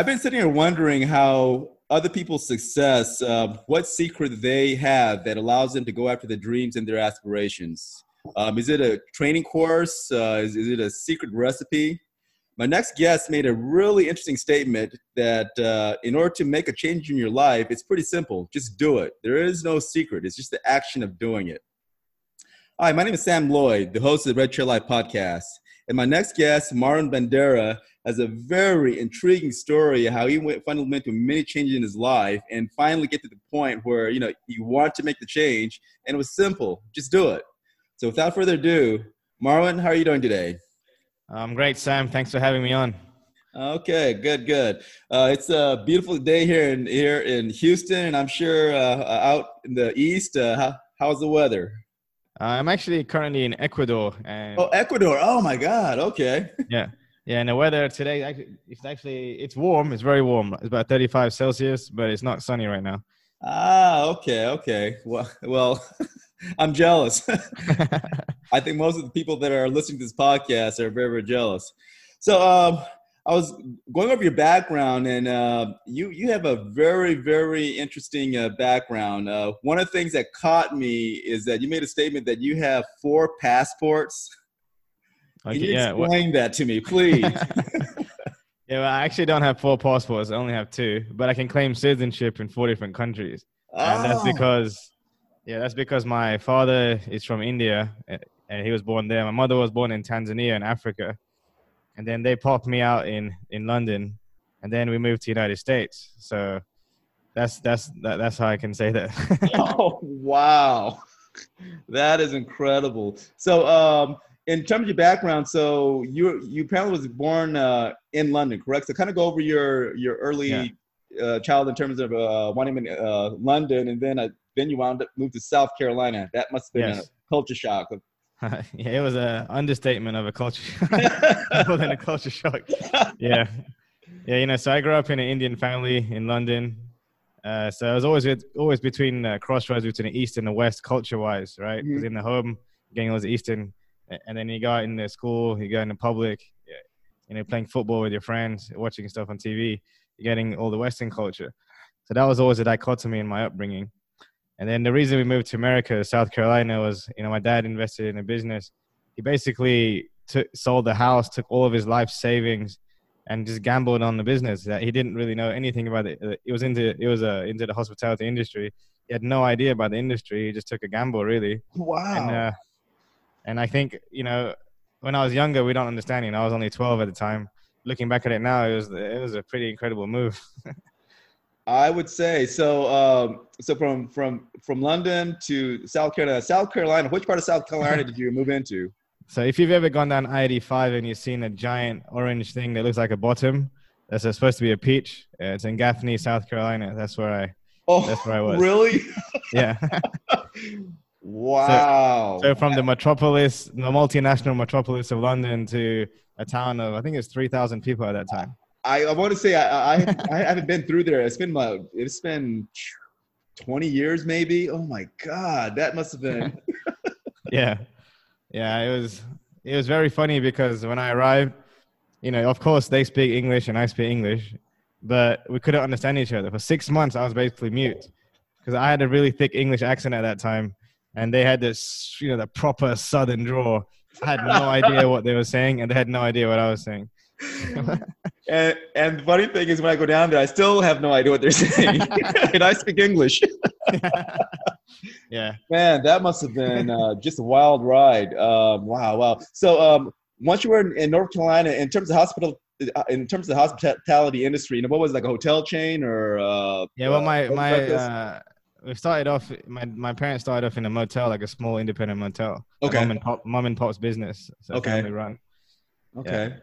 I've been sitting here wondering how other people's success, uh, what secret they have that allows them to go after their dreams and their aspirations. Um, is it a training course? Uh, is, is it a secret recipe? My next guest made a really interesting statement that uh, in order to make a change in your life, it's pretty simple. Just do it. There is no secret, it's just the action of doing it. Hi, my name is Sam Lloyd, the host of the Red Chair Life podcast. And my next guest, Marwyn Bhanderi, has a very intriguing story how he went finally went through many changes in his life and finally get to the point where you know you want to make the change and it was simple. Just do it. So without further ado marwyn how are you doing today? I'm great sam. Thanks for having me on. Okay good good. Uh, it's a beautiful day here in here in houston and i'm sure uh, out in the east uh, how, how's the weather? I'm actually currently in ecuador and oh ecuador. Oh my god. Okay. Yeah yeah, and the weather today, it's actually it's warm. It's very warm. It's about 35 Celsius, but it's not sunny right now. Ah, okay, okay. Well, well, I'm jealous. I think most of the people that are listening to this podcast are very, very jealous. So, um, I was going over your background, and uh, you you have a very, very interesting uh, background. Uh, one of the things that caught me is that you made a statement that you have four passports. Okay, Can you yeah, explain that to me, please? yeah, well, I actually don't have four passports. I only have two, but I can claim citizenship in four different countries, oh. and that's oh. because, yeah, that's because my father is from India and he was born there. My mother was born in Tanzania in Africa, and then they popped me out in in London, and then we moved to the United States. So that's that's that, that's how I can say that. oh wow, that is incredible. So um in terms of your background, so you you apparently was born uh, in London, correct? So kind of go over your your early yeah. uh, child in terms of uh, wanting in uh, London, and then uh, then you wound up moved to South Carolina. That must have been yes. a culture shock. yeah, it was an understatement of a culture more than a culture shock. Yeah, yeah, you know. So I grew up in an Indian family in London. Uh, so I was always always between uh, crossroads between the East and the West, culture-wise, right? Because mm-hmm. in the home, getting all the Eastern and then you go out in the school, you go in the public, you know, playing football with your friends, watching stuff on TV, you're getting all the Western culture. So that was always a dichotomy in my upbringing. And then the reason we moved to America, South Carolina, was you know my dad invested in a business. He basically took, sold the house, took all of his life savings, and just gambled on the business. That he didn't really know anything about it. It was into it was uh, into the hospitality industry. He had no idea about the industry. He just took a gamble, really. Wow. And, uh, and I think, you know, when I was younger, we don't understand. You know, I was only 12 at the time. Looking back at it now, it was it was a pretty incredible move. I would say so. Um, so from from from London to South Carolina, South Carolina. Which part of South Carolina did you move into? So if you've ever gone down I-85 and you've seen a giant orange thing that looks like a bottom, that's supposed to be a peach. It's in Gaffney, South Carolina. That's where I. Oh, that's where I was. Really? yeah. Wow. So, so, from the metropolis, the multinational metropolis of London to a town of, I think it's 3,000 people at that time. I, I want to say I, I, I haven't been through there. It's been like, it's been 20 years maybe. Oh my God, that must have been. yeah. Yeah, it was, it was very funny because when I arrived, you know, of course they speak English and I speak English, but we couldn't understand each other. For six months, I was basically mute because I had a really thick English accent at that time and they had this, you know, the proper Southern draw. I had no idea what they were saying, and they had no idea what I was saying. and, and the funny thing is, when I go down there, I still have no idea what they're saying, and I speak English. yeah, man, that must have been uh, just a wild ride. Um, wow, wow. So, um, once you were in, in, North Carolina, in terms of hospital, uh, in terms of the hospitality industry, you know, what was it, like a hotel chain or? Uh, yeah, well, my my we started off. My my parents started off in a motel, like a small independent motel. Okay. Mom and pop, mom and pop's business. So okay. Family run. Okay. Yeah.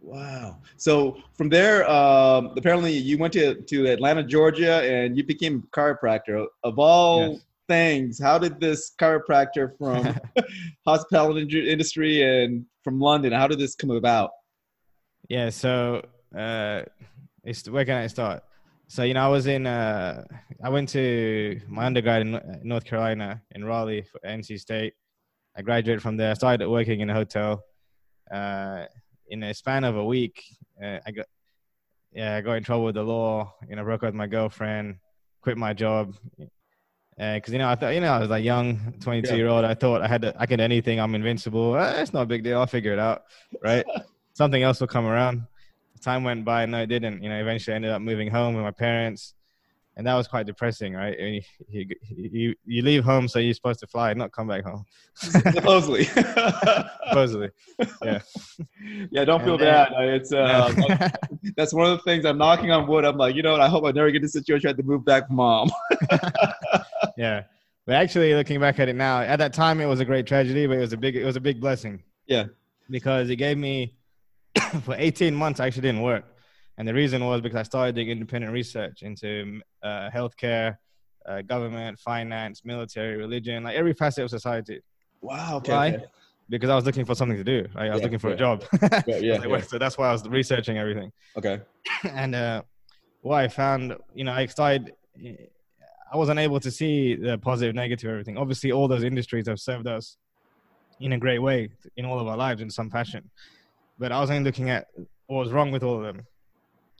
Wow. So from there, um, apparently you went to, to Atlanta, Georgia, and you became a chiropractor. Of all yes. things, how did this chiropractor from hospitality industry and from London, how did this come about? Yeah. So uh, where can I start? So you know, I was in. Uh, I went to my undergrad in North Carolina in Raleigh for NC State. I graduated from there. I started working in a hotel. Uh, in a span of a week, uh, I got yeah, I got in trouble with the law. You know, broke up with my girlfriend, quit my job. Because you know, I thought you know, I was like young, 22 yeah. year old. I thought I had to, I could anything. I'm invincible. Eh, it's not a big deal. I'll figure it out, right? Something else will come around. Time went by, no, it didn't. You know, eventually I ended up moving home with my parents and that was quite depressing, right? I mean, you, you, you leave home, so you're supposed to fly, not come back home. Supposedly. Supposedly, yeah. Yeah, don't feel bad. It's uh, that's one of the things. I'm knocking on wood. I'm like, you know what? I hope I never get to the situation I have to move back, mom. yeah, but actually, looking back at it now, at that time it was a great tragedy, but it was a big, it was a big blessing. Yeah, because it gave me for 18 months. I actually didn't work. And the reason was because I started doing independent research into uh, healthcare, uh, government, finance, military, religion, like every facet of society. Wow. Okay. Why? Okay. Because I was looking for something to do. Right? I was yeah, looking for yeah. a job. yeah, yeah, like, yeah, So that's why I was researching everything. Okay. and uh, what I found, you know, I started. I wasn't able to see the positive, negative, everything. Obviously, all those industries have served us in a great way in all of our lives in some fashion. But I was only looking at what was wrong with all of them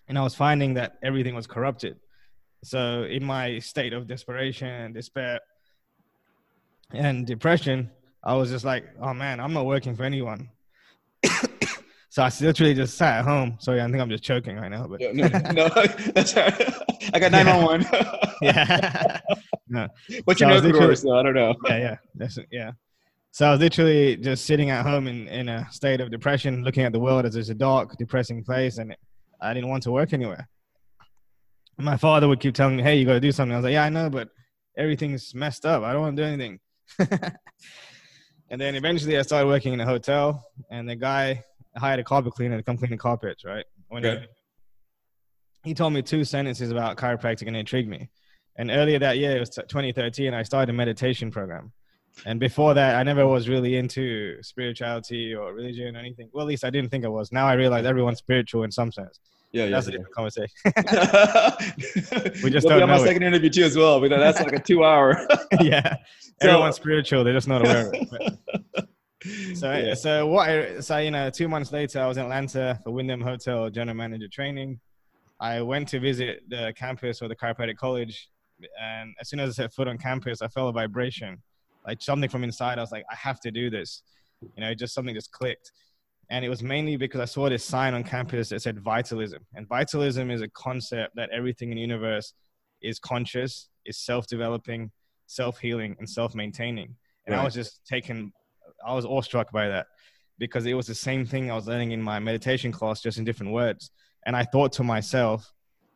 and I was finding that everything was corrupted. So in my state of desperation and despair and depression, I was just like, oh man, I'm not working for anyone. so I literally just sat at home. Sorry, I think I'm just choking right now. But no, no, that's right. I got nine on one. Yeah. no. You so know the so I don't know. Yeah, yeah, that's yeah. So I was literally just sitting at home in, in a state of depression, looking at the world as it's a dark, depressing place, and I didn't want to work anywhere. My father would keep telling me, "Hey, you got to do something." I was like, "Yeah, I know, but everything's messed up. I don't want to do anything." and then eventually, I started working in a hotel, and the guy hired a carpet cleaner to come clean the carpets. Right? When okay. he, he told me two sentences about chiropractic, and it intrigued me. And earlier that year, it was 2013, I started a meditation program. And before that, I never was really into spirituality or religion or anything. Well, at least I didn't think I was. Now I realize everyone's spiritual in some sense. Yeah, yeah. That's yeah. a different conversation. we just don't be on my second interview too as well. But that's like a two-hour. yeah, so, everyone's spiritual. They're just not aware of it. So, yeah. so what? I, so you know, two months later, I was in Atlanta for Wyndham Hotel general manager training. I went to visit the campus of the chiropractic college, and as soon as I set foot on campus, I felt a vibration like something from inside. I was like, I have to do this. You know, just something just clicked. And it was mainly because I saw this sign on campus that said vitalism. And vitalism is a concept that everything in the universe is conscious, is self developing, self healing, and self maintaining. And right. I was just taken, I was awestruck by that because it was the same thing I was learning in my meditation class, just in different words. And I thought to myself,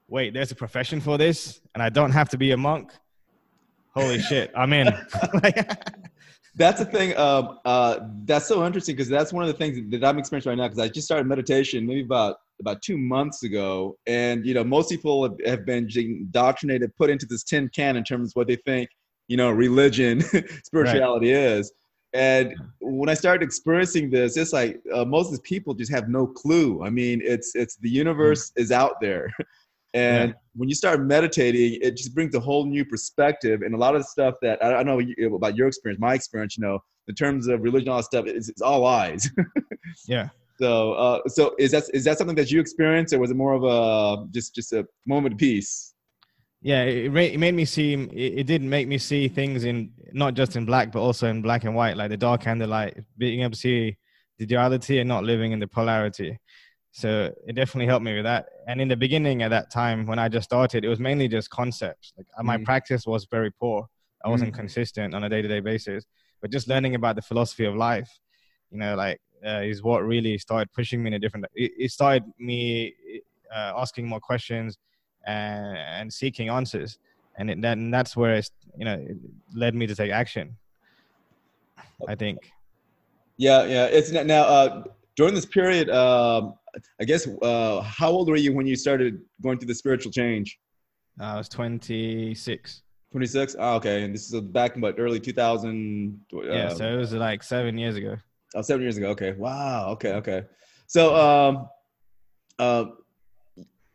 wait, there's a profession for this, and I don't have to be a monk holy shit, I'm in. that's the thing. Um, uh, that's so interesting because that's one of the things that I'm experiencing right now. Because I just started meditation maybe about about two months ago, and you know most people have, have been indoctrinated, put into this tin can in terms of what they think you know religion, spirituality right. is. And when I started experiencing this, it's like uh, most of the people just have no clue. I mean, it's it's the universe mm. is out there. And yeah. when you start meditating, it just brings a whole new perspective. And a lot of the stuff that I don't know about your experience, my experience, you know, in terms of religion, all that stuff, it's, it's all eyes. yeah. So, uh, so is that is that something that you experienced, or was it more of a just just a moment of peace? Yeah, it, it made me see. It, it did make me see things in not just in black, but also in black and white, like the dark and the light. Being able to see the duality and not living in the polarity. So it definitely helped me with that. And in the beginning, at that time when I just started, it was mainly just concepts. Like uh, my mm. practice was very poor. I wasn't mm. consistent on a day-to-day basis. But just learning about the philosophy of life, you know, like uh, is what really started pushing me in a different. It, it started me uh, asking more questions and, and seeking answers, and it, then that's where it's you know it led me to take action. I think. Yeah, yeah. It's now uh, during this period. Um, I guess, uh, how old were you when you started going through the spiritual change? I was 26. 26? Oh, okay. And this is back in what, early 2000? Uh, yeah, so it was like seven years ago. Oh, seven years ago. Okay. Wow. Okay. Okay. So, um, uh,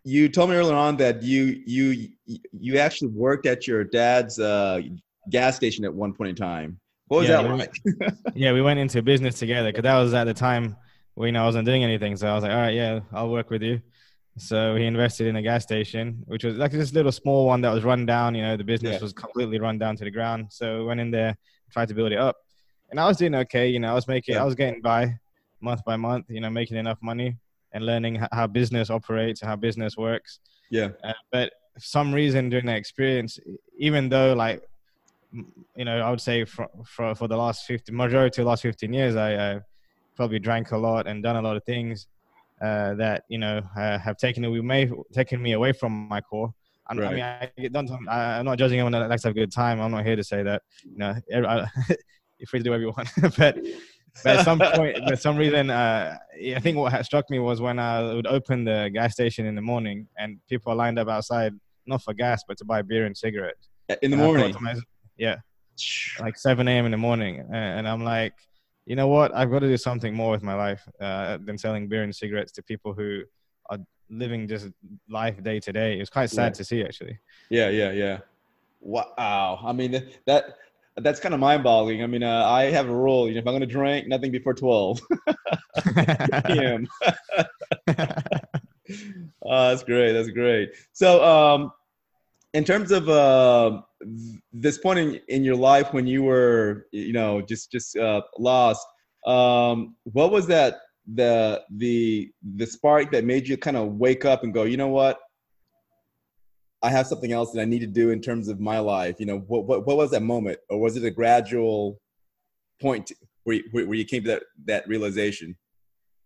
you told me earlier on that you you you actually worked at your dad's uh, gas station at one point in time. What was yeah, that like? yeah, we went into business together because that was at the time well, you know, I wasn't doing anything. So I was like, all right, yeah, I'll work with you. So he invested in a gas station, which was like this little small one that was run down. You know, the business Yeah. was completely run down to the ground. So we went in there, tried to build it up, and I was doing okay. You know, I was making, Yeah. I was getting by month by month. You know, making enough money and learning how business operates and how business works. Yeah. Uh, but for some reason during that experience, even though like, you know, I would say for for, for the last 50, majority of the last 15 years, I, I probably drank a lot and done a lot of things uh, that, you know, uh, have taken, we may, taken me away from my core. I'm, I mean, I, don't, I, I'm not judging anyone that likes to have a good time. I'm not here to say that, You know, I, you're free to do whatever you want. but, but at some point, for some reason, uh, I think what struck me was when I would open the gas station in the morning and people are lined up outside, not for gas, but to buy beer and cigarettes. In the And morning. yeah, like 7 a.m. in the morning. And I'm like, you know what? I've got to do something more with my life uh, than selling beer and cigarettes to people who are living just life day to day. It's quite sad Right. to see, actually. Yeah, yeah, yeah. Wow. I mean that, that that's kind of mind-boggling. I mean, uh, I have a rule. You know, if I'm going to drink, nothing before 12 p.m. Oh, that's great. That's great. So, um, in terms of uh, this point in, in your life when you were, you know, just just uh, lost, um, what was that the the the spark that made you kind of wake up and go, you know what? I have something else that I need to do in terms of my life. You know, what what, what was that moment, or was it a gradual point where you, where you came to that that realization?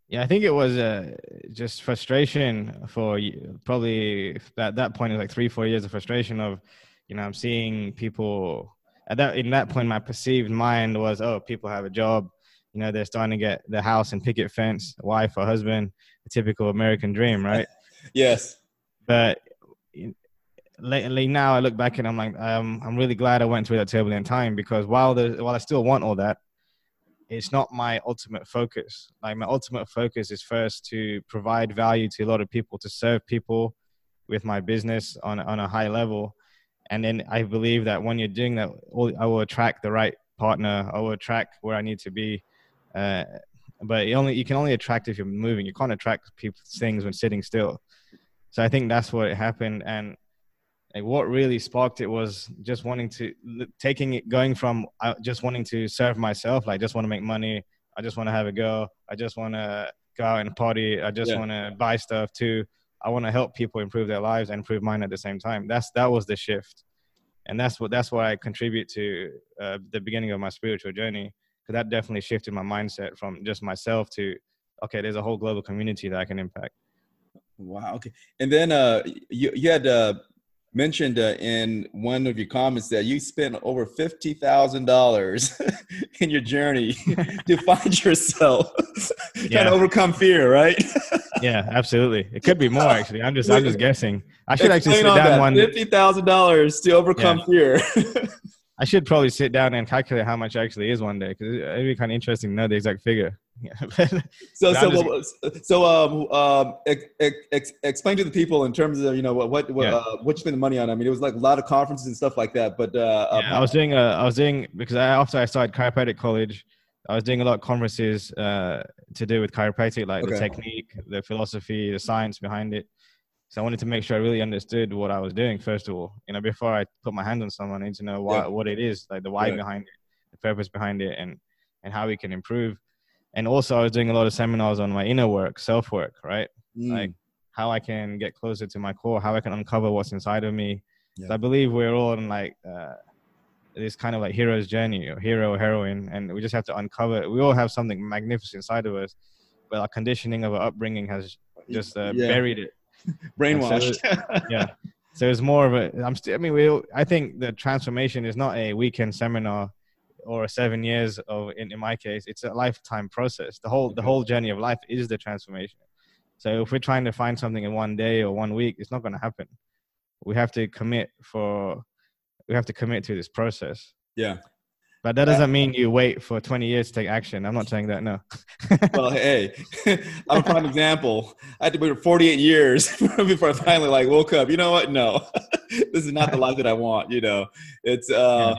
Yeah, I think it was uh, just frustration for probably at that point it was like three, four years of frustration of, you know, I'm seeing people at that in that point my perceived mind was, oh, people have a job, you know, they're starting to get the house and picket fence, a wife or husband, the typical American dream, right? Yes. but lately now I look back and I'm like, um, I'm really glad I went through that turbulent time because while the while I still want all that, it's not my ultimate focus. Like my ultimate focus is first to provide value to a lot of people, to serve people with my business on on a high level, and then I believe that when you're doing that, I will attract the right partner. I will attract where I need to be. Uh, but you only you can only attract if you're moving. You can't attract people things when sitting still. So I think that's what happened, and like what really sparked it was just wanting to taking it going from uh, just wanting to serve myself, like just want to make money. I just want to have a girl. I just want to go out and party. I just Yeah. want to buy stuff too. I want to help people improve their lives and improve mine at the same time. That's that was the shift, and that's what that's why I contribute to uh, the beginning of my spiritual journey. Because that definitely shifted my mindset from just myself to okay, there's a whole global community that I can impact. Wow. Okay. And then uh, you you had uh, mentioned uh, in one of your comments that you spent over fifty thousand dollars in your journey to find yourself, trying Yeah. to overcome fear, right? Yeah, absolutely. It could be more actually. I'm just I'm just guessing. I should actually sit on down that. one. Fifty thousand dollars to overcome fear. I should probably sit down and calculate how much actually is one day because it'd be kind of interesting to know the exact figure. Yeah, but- so so I'm what- so um um ex, ex, ex, explain to the people in terms of you know what what what, Yeah. uh, what you spend the money on. I mean, it was like a lot of conferences and stuff like that. But uh, um, I was doing a, I was doing because I, after I started chiropractic college, I was doing a lot of conferences uh, to do with chiropractic, like the technique, the philosophy, the science behind it. So I wanted to make sure I really understood what I was doing first of all. You know, before I put my hand on someone, I need to know why, Yeah. what it is, like the why Right. behind it, the purpose behind it, and and how we can improve. And also, I was doing a lot of seminars on my inner work, self work, right? mm, like how I can get closer to my core, how I can uncover what's inside of me. Yeah. I believe we're all in like uh, this kind of like hero's journey or hero heroine, and we just have to uncover. We all have something magnificent inside of us, but our conditioning of our upbringing has just uh, Yeah. buried it. brainwashed. Yeah. So it's more of a. I'm still. I mean, we. all- I think the transformation is not a weekend seminar or seven years of. In, in my case, it's a lifetime process. The whole the whole journey of life is the transformation. So if we're trying to find something in one day or one week, it's not going to happen. We have to commit for. We have to commit to this process. yeah. But that doesn't mean you wait for 20 years to take action. I'm not saying that. No. Well, hey, I'm a prime example. I had to wait for 48 years before I finally like woke up. You know what? No, this is not the life that I want. You know, it's uh,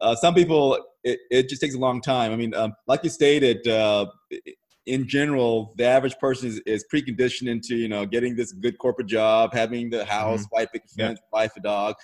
uh some people. It, it just takes a long time. I mean, um, like you stated, uh, in general, the average person is, is preconditioned into you know getting this good corporate job, having the house, mm-hmm. wife, fence, yeah. wife, a dog,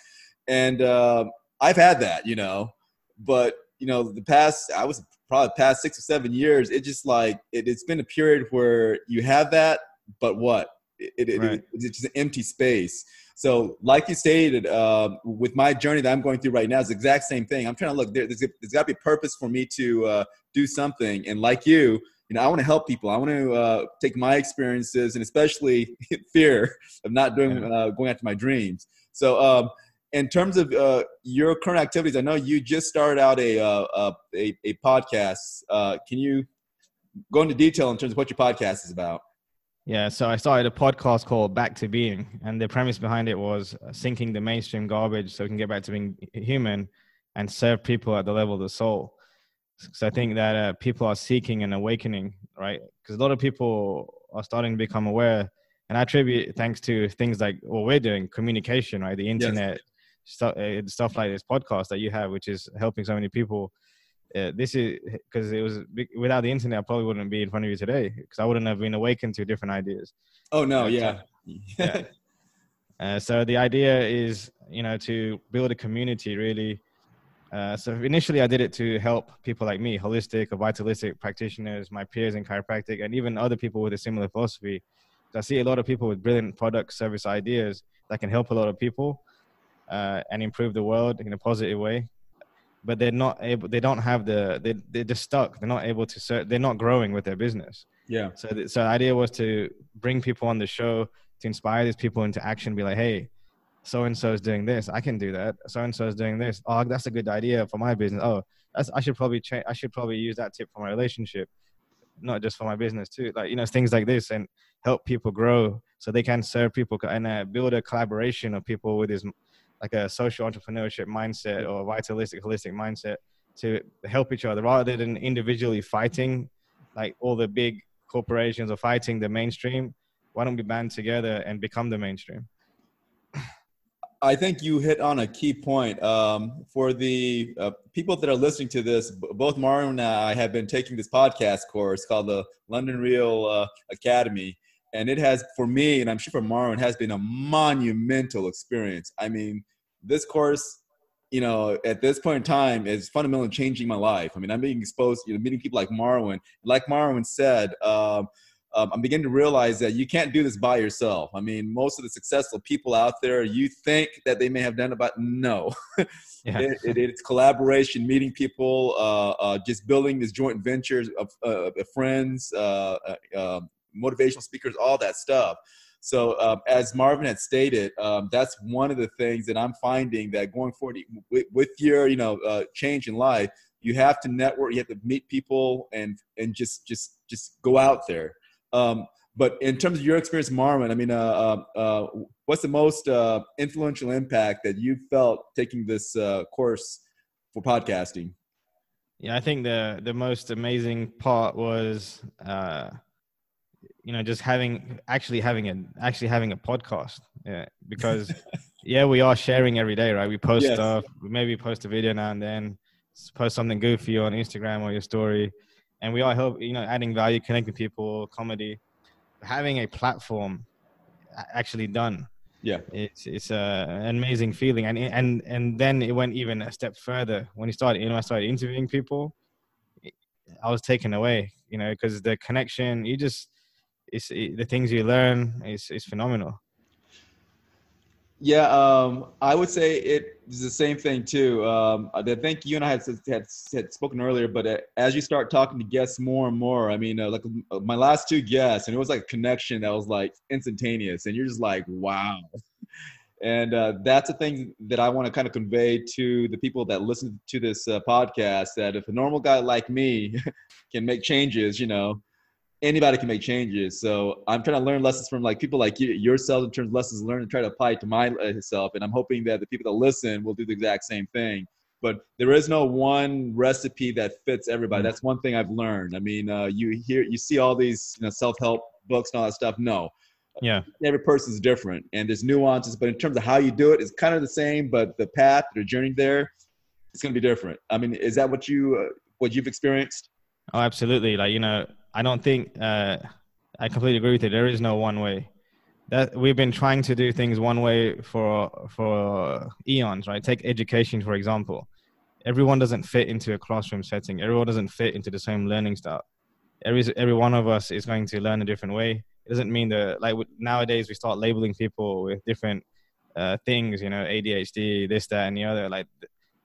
and uh, I've had that, you know, but you know the past I was probably past six or seven years, it just like it, has been a period where you have that, but what? It, it, right. it, it's just an empty space. So, like you stated, uh, with my journey that I'm going through right now, it's the exact same thing. I'm trying to look there. There's, there's got to be a purpose for me to uh, do something, and like you, you know, I want to help people. I want to uh, take my experiences and especially fear of not doing uh, going after my dreams. So, um, in terms of uh, your current activities, I know you just started out a uh, a, a, podcast. Uh, can you go into detail in terms of what your podcast is about? Yeah, so I started a podcast called Back to Being, and the premise behind it was sinking the mainstream garbage so we can get back to being human and serve people at the level of the soul. So I think that uh, people are seeking an awakening, right? Because a lot of people are starting to become aware, and I attribute thanks to things like what we're doing, communication, right? The internet, yes stuff uh, stuff like this podcast that you have, which is helping so many people. Uh, this is because it was without the internet, I probably wouldn't be in front of you today because I wouldn't have been awakened to different ideas. Oh no, yeah, yeah. Uh, so the idea is, you know, to build a community really. Uh, so initially, I did it to help people like me, holistic or vitalistic practitioners, my peers in chiropractic, and even other people with a similar philosophy. So I see a lot of people with brilliant product service ideas that can help a lot of people uh, and improve the world in a positive way. But they're not able they don't have the they, they're just stuck. They're not able to serve, they're not growing with their business. Yeah. So the, so the idea was to bring people on the show to inspire these people into action be like hey so and so is doing this. I can do that. So and so is doing this. Oh that's a good idea for my business. Oh that's i should probably change i should probably use that tip for my relationship not just for my business too. Like you know things like this and help people grow so they can serve people and uh, build a collaboration of people with this like a social entrepreneurship mindset or a vitalistic holistic mindset to help each other rather than individually fighting like all the big corporations or fighting the mainstream. Why don't we band together and become the mainstream? I think you hit on a key point. Um, for the uh, people that are listening to this, both Marwyn and I have been taking this podcast course called the London Real uh, Academy and it has for me and i'm sure for marwyn has been a monumental experience. I mean this course you know at this point in time is fundamentally changing my life. I mean i'm being exposed you know meeting people like marwyn like marwyn said um, um, i'm beginning to realize that you can't do this by yourself. I mean most of the successful people out there you think that they may have done it but no. Yeah. it, it, it's collaboration meeting people uh, uh, just building these joint ventures of, uh, of friends uh, uh, um, motivational speakers, all that stuff. So, um, as Marwyn had stated, um, that's one of the things that I'm finding that going forward with, with your, you know, uh, change in life, you have to network, you have to meet people, and and just just just go out there. Um, but in terms of your experience, Marwyn, I mean, uh, uh, uh, what's the most uh, influential impact that you felt taking this uh, course for podcasting? Yeah, I think the the most amazing part was uh, you know just having actually having a actually having a podcast yeah because yeah we are sharing every day right? We post yes. stuff maybe post a video now and then post something goofy on instagram or your story. And we are help you know adding value connecting people comedy. Having a platform actually done. Yeah. It's it's a, an amazing feeling. And and and then it went even a step further. When you started you know i started interviewing people i was taken away you know because the connection you just it's it, the things you learn is is phenomenal. Yeah, um, I would say it is the same thing too. Um, I think you and I had, had, had spoken earlier, but uh, as you start talking to guests more and more, I mean, uh, like uh, my last two guests, and it was like a connection that was like instantaneous, and you're just like, wow. And uh, that's a thing that I want to kind of convey to the people that listen to this uh, podcast. That if a normal guy like me can make changes, you know, anybody can make changes. So I'm trying to learn lessons from like people like you, yourself in terms of lessons learned and try to apply it to myself. And I'm hoping that the people that listen will do the exact same thing. But there is no one recipe that fits everybody. That's one thing I've learned. I mean, uh, you hear, you see all these you know, self-help books and all that stuff. No, yeah, every person's different, and there's nuances. But in terms of how you do it, it's kind of the same. But the path, the journey there, it's going to be different. I mean, is that what you uh, what you've experienced? Oh, absolutely. Like you know, I don't think uh, I completely agree with you. There is no one way. That we've been trying to do things one way for for eons, right? Take education for example. Everyone doesn't fit into a classroom setting. Everyone doesn't fit into the same learning style. Every every one of us is going to learn a different way. It doesn't mean that like nowadays we start labeling people with different uh, things, you know, ADHD, this, that, and the other. Like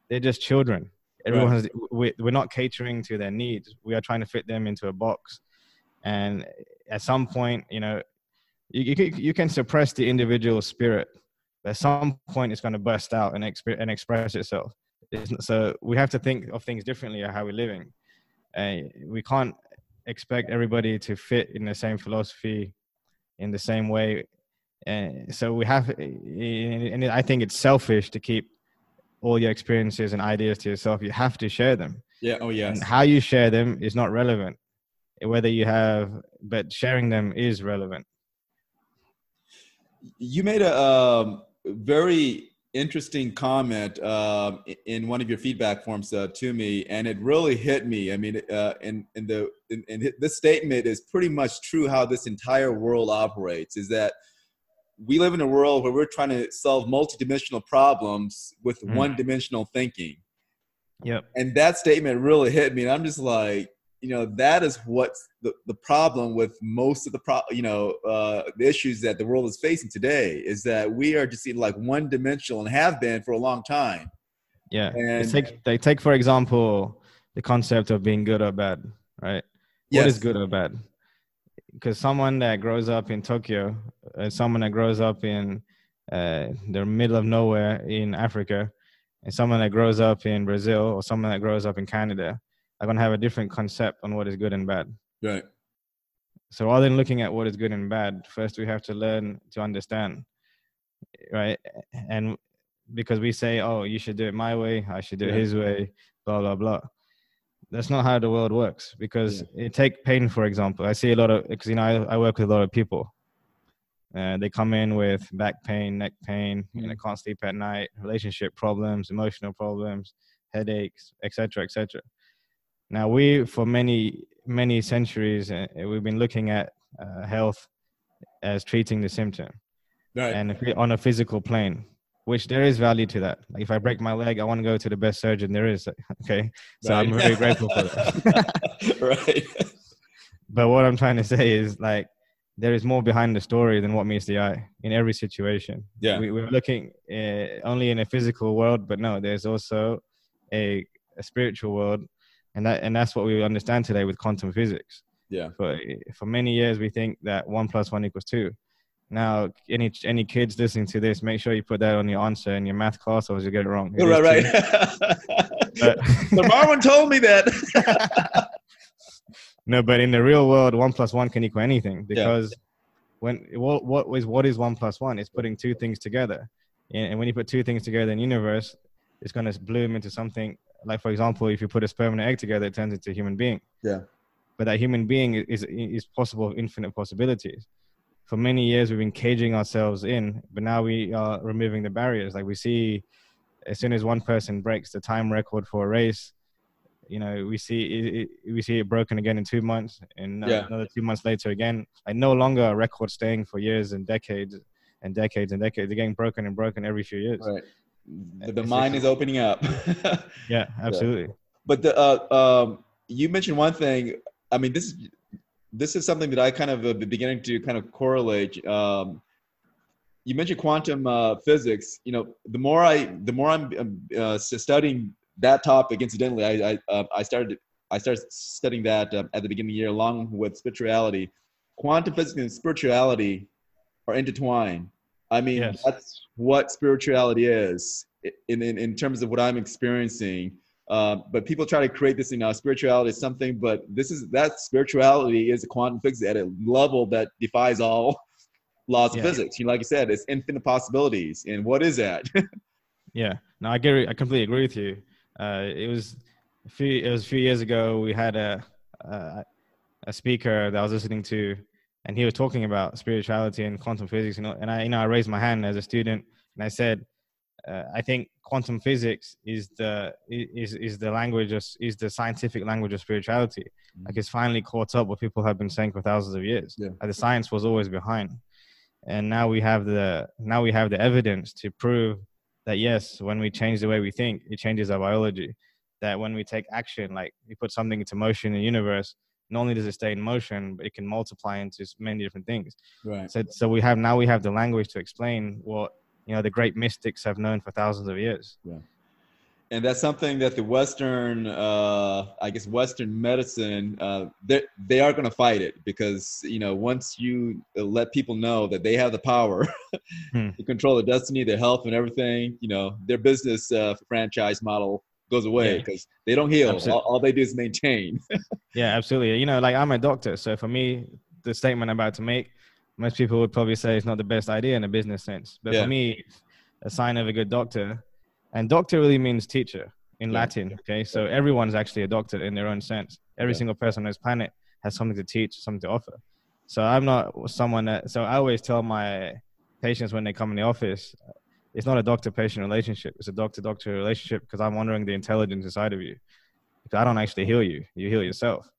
they're just children. Everyone right. has, we, we're not catering to their needs. We are trying to fit them into a box. And at some point, you know, you, you, you can suppress the individual spirit. But at some point, it's going to burst out and, exp- and express itself. So we have to think of things differently how we're living. Uh, we can't expect everybody to fit in the same philosophy in the same way and so we have and i think it's selfish to keep all your experiences and ideas to yourself you have to share them yeah oh yes and how you share them is not relevant whether you have but sharing them is relevant you made a um, very interesting comment uh, in one of your feedback forms uh, to me, and it really hit me. I mean, uh, and, and the and this statement is pretty much true how this entire world operates. Is that we live in a world where we're trying to solve multidimensional problems with mm. one-dimensional thinking. Yep. And that statement really hit me, and I'm just like, you know, that is what's the, the problem with most of the pro, you know, uh, the issues that the world is facing today is that we are just like one-dimensional and have been for a long time. Yeah. And they take, they take for example the concept of being good or bad, right? Yes. What is good or bad? Because someone that grows up in Tokyo, uh, someone that grows up in uh, the middle of nowhere in Africa, and someone that grows up in Brazil or someone that grows up in Canada are going to have a different concept on what is good and bad. Right. So rather than looking at what is good and bad, first we have to learn to understand, right? And because we say, "Oh, you should do it my way, I should do yeah. it his way," blah blah blah that's not how the world works because yeah. it take pain for example i see a lot of because you know I, I, work with a lot of people uh, they come in with back pain neck pain mm-hmm. you know can't sleep at night relationship problems emotional problems headaches etc etc now we for many many centuries uh, we've been looking at uh, health as treating the symptom right. and on a physical plane which there is value to that. Like if I break my leg, I want to go to the best surgeon there is. Okay, so right. I'm very grateful for that. right. But what I'm trying to say is like there is more behind the story than what meets the eye in every situation. Yeah, we, are looking uh, only in a physical world, but no, there's also a, a spiritual world, and that and that's what we understand today with quantum physics. Yeah. For for many years, we think that one plus one equals two now, any any kids listening to this, make sure you put that on your answer in your math class, or you get it wrong. It right, right. but, Marwyn told me that. no, but in the real world, one plus one can equal anything because yeah. when what what is what is one plus one? It's putting two things together, and, when you put two things together in the universe, it's going to bloom into something. Like for example, if you put a sperm and an egg together, it turns into a human being. Yeah. But that human being is is possible, infinite possibilities for many years we've been caging ourselves in, but now we are removing the barriers. Like we see, as soon as one person breaks the time record for a race, you know, we see it, we see it broken again in two months, and yeah. another two months later again. Like no longer a record staying for years and decades and decades and decades. They're getting broken and broken every few years. Right. The, the mind is opening up. yeah, absolutely. Yeah. But the uh, um, you mentioned one thing. I mean, this is this is something that I kind of uh, beginning to kind of correlate. Um, you mentioned quantum uh, physics. You know, the more I, the more I'm um, uh, studying that topic. Incidentally, I I, uh, I started I started studying that um, at the beginning of the year, along with spirituality. Quantum physics and spirituality are intertwined. I mean, yes. that's what spirituality is in, in in terms of what I'm experiencing. Uh, but people try to create this, you know, spirituality is something, but this is that spirituality is a quantum physics at a level that defies all laws yeah. of physics. You know, like you said, it's infinite possibilities. And what is that? yeah, no, I agree. I completely agree with you. Uh, it was a few. It was a few years ago. We had a, a a speaker that I was listening to, and he was talking about spirituality and quantum physics. You know, and I, you know, I raised my hand as a student, and I said, uh, I think quantum physics is the is is the language of, is the scientific language of spirituality. Mm-hmm. Like it's finally caught up what people have been saying for thousands of years. Yeah. Like the science was always behind, and now we have the now we have the evidence to prove that yes, when we change the way we think, it changes our biology. That when we take action, like we put something into motion in the universe, not only does it stay in motion, but it can multiply into many different things. Right. So, so we have now we have the language to explain what you know the great mystics have known for thousands of years. Yeah. And that's something that the Western, uh, I guess, Western medicine, uh, they they are going to fight it because you know once you let people know that they have the power hmm. to control their destiny, their health, and everything, you know, their business uh, franchise model goes away because yeah. they don't heal. All, all, they do is maintain. yeah, absolutely. You know, like I'm a doctor, so for me, the statement I'm about to make most people would probably say it's not the best idea in a business sense. But yeah. for me, a sign of a good doctor, and doctor really means teacher in yeah. Latin. Okay, so everyone's actually a doctor in their own sense. Every yeah. single person on this planet has something to teach, something to offer. So I'm not someone that. So I always tell my patients when they come in the office, it's not a doctor-patient relationship. It's a doctor-doctor relationship because I'm wondering the intelligence inside of you. Because I don't actually heal you; you heal yourself.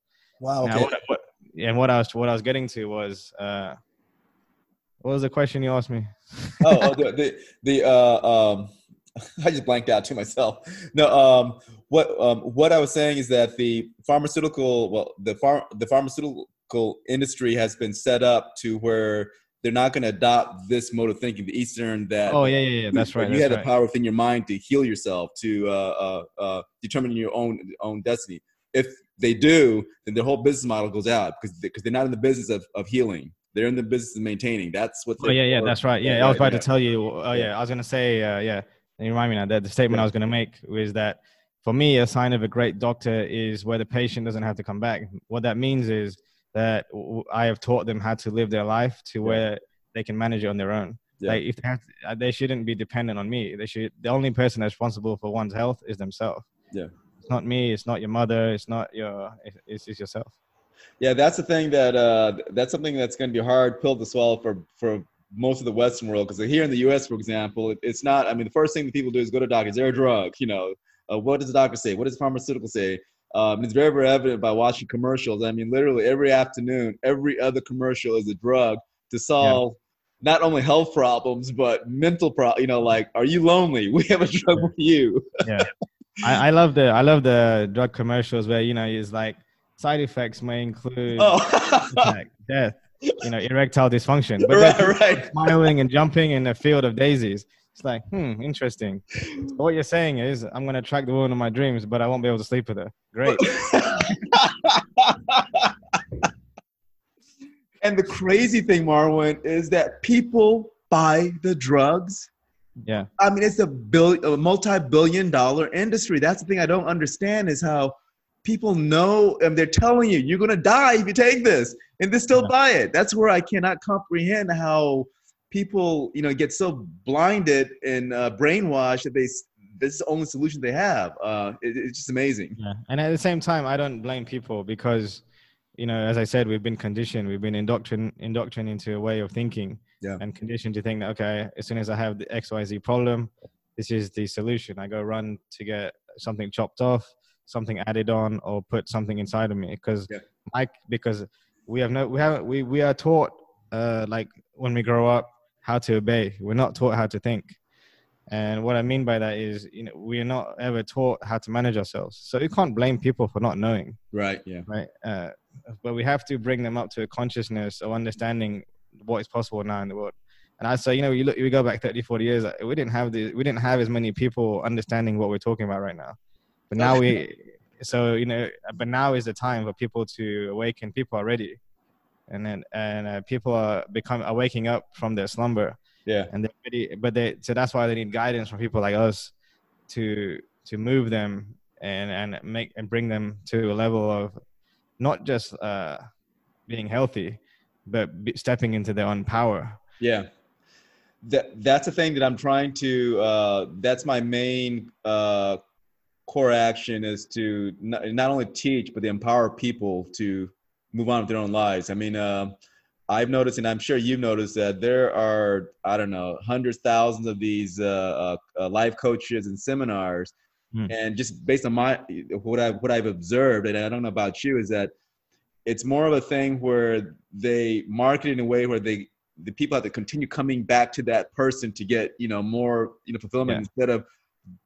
Wow. Okay. Now, what, what, and what I was what I was getting to was uh, what was the question you asked me? oh, oh, the the, the uh, um, I just blanked out to myself. No, um, what um, what I was saying is that the pharmaceutical, well, the far, the pharmaceutical industry has been set up to where they're not going to adopt this mode of thinking, the Eastern that. Oh yeah, yeah, yeah. That's right. You that's had right. the power within your mind to heal yourself, to uh, uh, uh, determine your own own destiny. If they do, then their whole business model goes out because because they, are not in the business of, of healing. They're in the business of maintaining. That's what. Oh yeah, yeah, that's right. Yeah, I was about yeah. to tell you. Oh yeah, I was gonna say. Uh, yeah, and you remind me now that the statement yeah. I was gonna make was that for me, a sign of a great doctor is where the patient doesn't have to come back. What that means is that I have taught them how to live their life to yeah. where they can manage it on their own. Yeah. Like if they, have to, uh, they shouldn't be dependent on me. They should. The only person that's responsible for one's health is themselves. Yeah. It's not me. It's not your mother. It's not your. It's, it's yourself. Yeah, that's the thing that uh, that's something that's going to be a hard pill to swallow for for most of the Western world. Because here in the U.S., for example, it, it's not. I mean, the first thing that people do is go to doctors. Is there a drug? You know, uh, what does the doctor say? What does the pharmaceutical say? Um, it's very, very evident by watching commercials. I mean, literally every afternoon, every other commercial is a drug to solve yeah. not only health problems but mental problems. You know, like, are you lonely? We have a drug for you. yeah, I, I love the I love the drug commercials where you know it's like side effects may include oh. like death, you know, erectile dysfunction. But right, right. smiling and jumping in a field of daisies. It's like, hmm, interesting. So what you're saying is, I'm going to track the woman of my dreams, but I won't be able to sleep with her. Great. and the crazy thing, Marwyn, is that people buy the drugs. Yeah. I mean, it's a billion, a multi-billion dollar industry. That's the thing I don't understand is how people know and they're telling you you're going to die if you take this and they still yeah. buy it that's where i cannot comprehend how people you know get so blinded and uh, brainwashed that they this is the only solution they have uh, it, it's just amazing yeah and at the same time i don't blame people because you know as i said we've been conditioned we've been indoctrined indoctrinated into a way of thinking yeah. and conditioned to think that okay as soon as i have the xyz problem this is the solution i go run to get something chopped off something added on or put something inside of me. Because yeah. like because we have no we have we we are taught uh like when we grow up how to obey. We're not taught how to think. And what i mean by that is you know we're not ever taught how to manage ourselves. So you can't blame people for not knowing. Right yeah. Right uh, but we have to bring them up to a consciousness of understanding what is possible now in the world. And i say you know you look we go back 30 40 years we didn't have the we didn't have as many people understanding what we're talking about right now but now we, so you know, but now is the time for people to awaken. People are ready, and then and uh, people are become are waking up from their slumber. Yeah, and they're ready. But they so that's why they need guidance from people like us to to move them and and make and bring them to a level of not just uh, being healthy, but stepping into their own power. Yeah, that that's a thing that I'm trying to. Uh, that's my main uh, core action is to not, not only teach but to empower people to move on with their own lives. I mean, uh, I've noticed, and I'm sure you've noticed that there are, I don't know, hundreds, thousands of these uh, uh, life coaches and seminars. Mm. And just based on my what I what I've observed, and I don't know about you, is that it's more of a thing where they market in a way where they the people have to continue coming back to that person to get you know more you know fulfillment yeah. instead of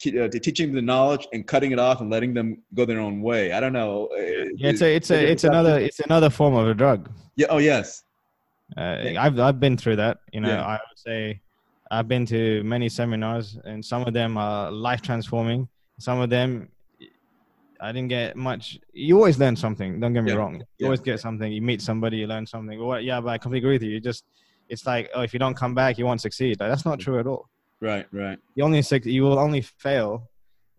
uh, teaching the knowledge and cutting it off and letting them go their own way. I don't know. Yeah, it's a it's a it's another it's another form of a drug. Yeah. Oh yes. Uh, I've I've been through that. You know, yeah. I would say I've been to many seminars, and some of them are life transforming. Some of them I didn't get much. You always learn something. Don't get me yeah. wrong. You always get something. You meet somebody, you learn something. Well, yeah, but I completely agree with you. You just, it's like, oh, if you don't come back, you won't succeed. Like, that's not true at all. Right, right. You only you will only fail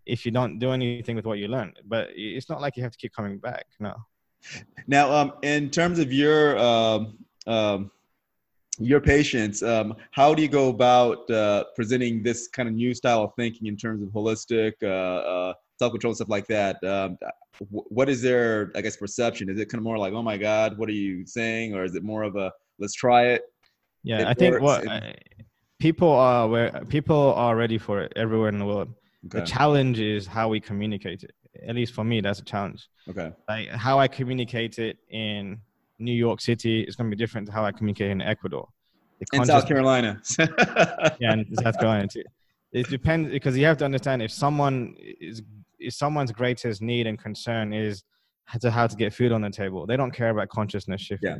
if you don't do anything with what you learned. But it's not like you have to keep coming back. No. Now, um, in terms of your um, um, your patients, um, how do you go about uh, presenting this kind of new style of thinking in terms of holistic? Uh, uh, self-control stuff like that um, what is their i guess perception is it kind of more like oh my god what are you saying or is it more of a let's try it yeah it i think what it, people are where people are ready for it everywhere in the world okay. the challenge is how we communicate it at least for me that's a challenge okay like how i communicate it in new york city is going to be different to how i communicate in ecuador in south carolina yeah in south carolina too it depends because you have to understand if someone is if someone's greatest need and concern is to how to get food on the table. They don't care about consciousness shifting. Yeah.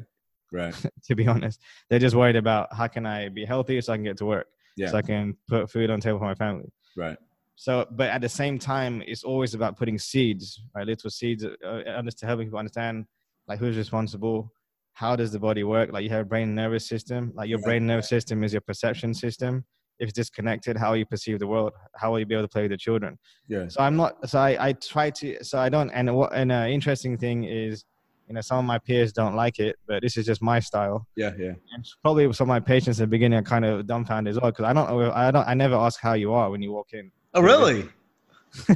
Right. to be honest, they're just worried about how can I be healthy so I can get to work. Yeah. So I can put food on the table for my family. Right. So, but at the same time, it's always about putting seeds, right? Little seeds, uh, to helping people understand like who's responsible, how does the body work? Like you have a brain nervous system. Like your brain nervous system is your perception system if it's disconnected, how you perceive the world, how will you be able to play with the children? Yeah. So I'm not. So I, I try to. So I don't. And what? And an interesting thing is, you know, some of my peers don't like it, but this is just my style. Yeah, yeah. And probably some of my patients at the beginning are kind of dumbfounded as well because I don't. I don't. I never ask how you are when you walk in. Oh, really?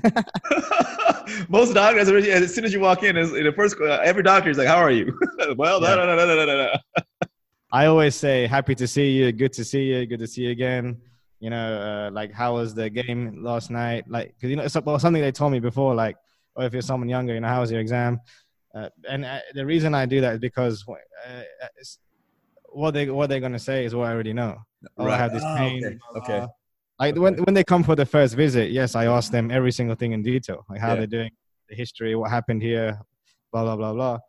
Most doctors, as soon as you walk in, in the first, uh, every doctor is like, "How are you?" well, yeah. no, no, no, no, no, no. I always say, "Happy to see you. Good to see you. Good to see you again." you know, uh, like how was the game last night? Like, cause you know, well, something they told me before, like, or if you're someone younger, you know, how was your exam? Uh, and uh, the reason I do that is because uh, what they what they're gonna say is what I already know. Oh, right. I have this ah, pain. Oh, okay. okay. Like okay. when when they come for the first visit, yes, I ask them every single thing in detail, like how yeah. they're doing, the history, what happened here, blah blah blah blah.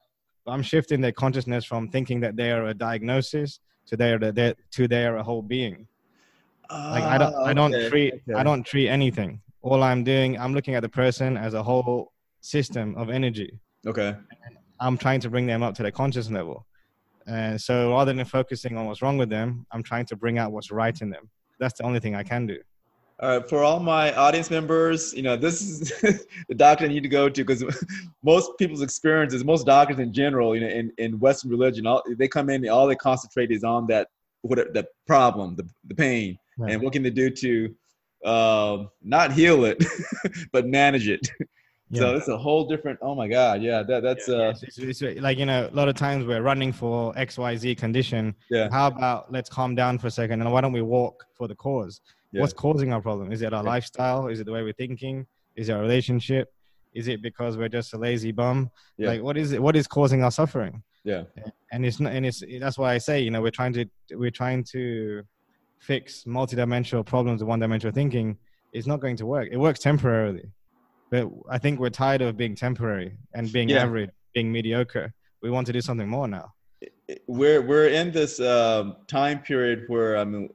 But I'm shifting their consciousness from thinking that they are a diagnosis to they are the, to they are a whole being like I don't, I don't ah, treat, okay. I don't treat anything. All I'm doing, I'm looking at the person as a whole system of energy. Okay. And I'm trying to bring them up to their conscious level. And so rather than focusing on what's wrong with them, I'm trying to bring out what's right in them. That's the only thing I can do. All right, for all my audience members, you know, this is the doctor I need to go to because most people's experiences, most doctors in general, you know, in, in Western religion, all, they come in, and all they concentrate is on that, what the problem, the, the pain right. and what can they do to um, not heal it, but manage it. Yeah. So it's a whole different. Oh my God, yeah, that that's yeah, uh, it's, it's, it's, like you know, a lot of times we're running for X Y Z condition. Yeah. How about let's calm down for a second and why don't we walk for the cause? Yeah. What's causing our problem? Is it our lifestyle? Is it the way we're thinking? Is it our relationship? Is it because we're just a lazy bum? Yeah. Like what is it? What is causing our suffering? Yeah. And it's not, and it's that's why I say you know we're trying to we're trying to fix multidimensional problems of one-dimensional thinking is not going to work. It works temporarily, but I think we're tired of being temporary and being yeah. average, being mediocre. We want to do something more now. We're we're in this uh, time period where I mean,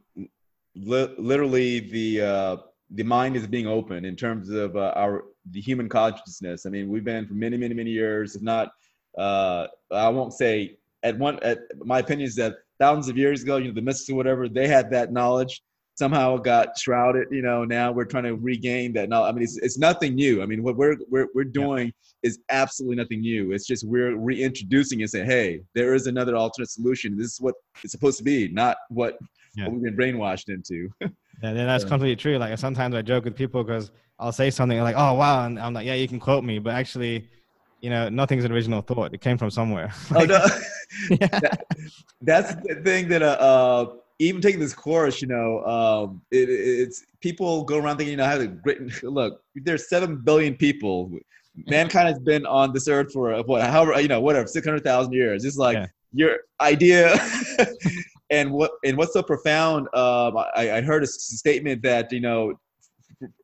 li- literally the uh, the mind is being opened in terms of uh, our the human consciousness. I mean, we've been for many, many, many years, if not, uh, I won't say at one. At my opinion is that thousands of years ago, you know, the mystics or whatever, they had that knowledge. Somehow got shrouded. You know, now we're trying to regain that knowledge. I mean, it's, it's nothing new. I mean, what we're we're we're doing yeah. is absolutely nothing new. It's just we're reintroducing and saying, hey, there is another alternate solution. This is what it's supposed to be, not what, yeah. what we've been brainwashed into. yeah, that's yeah. completely true. Like sometimes I joke with people because I'll say something like, "Oh wow," and I'm like, "Yeah, you can quote me," but actually, you know, nothing's an original thought. It came from somewhere. like, oh, no. yeah. that, that's the thing that uh, uh, even taking this course, you know, um, it, it's people go around thinking, you know, how to great look. There's seven billion people. Mankind has been on this earth for what, however, you know, whatever, six hundred thousand years. It's like yeah. your idea, and what and what's so profound. Um, I, I heard a statement that you know,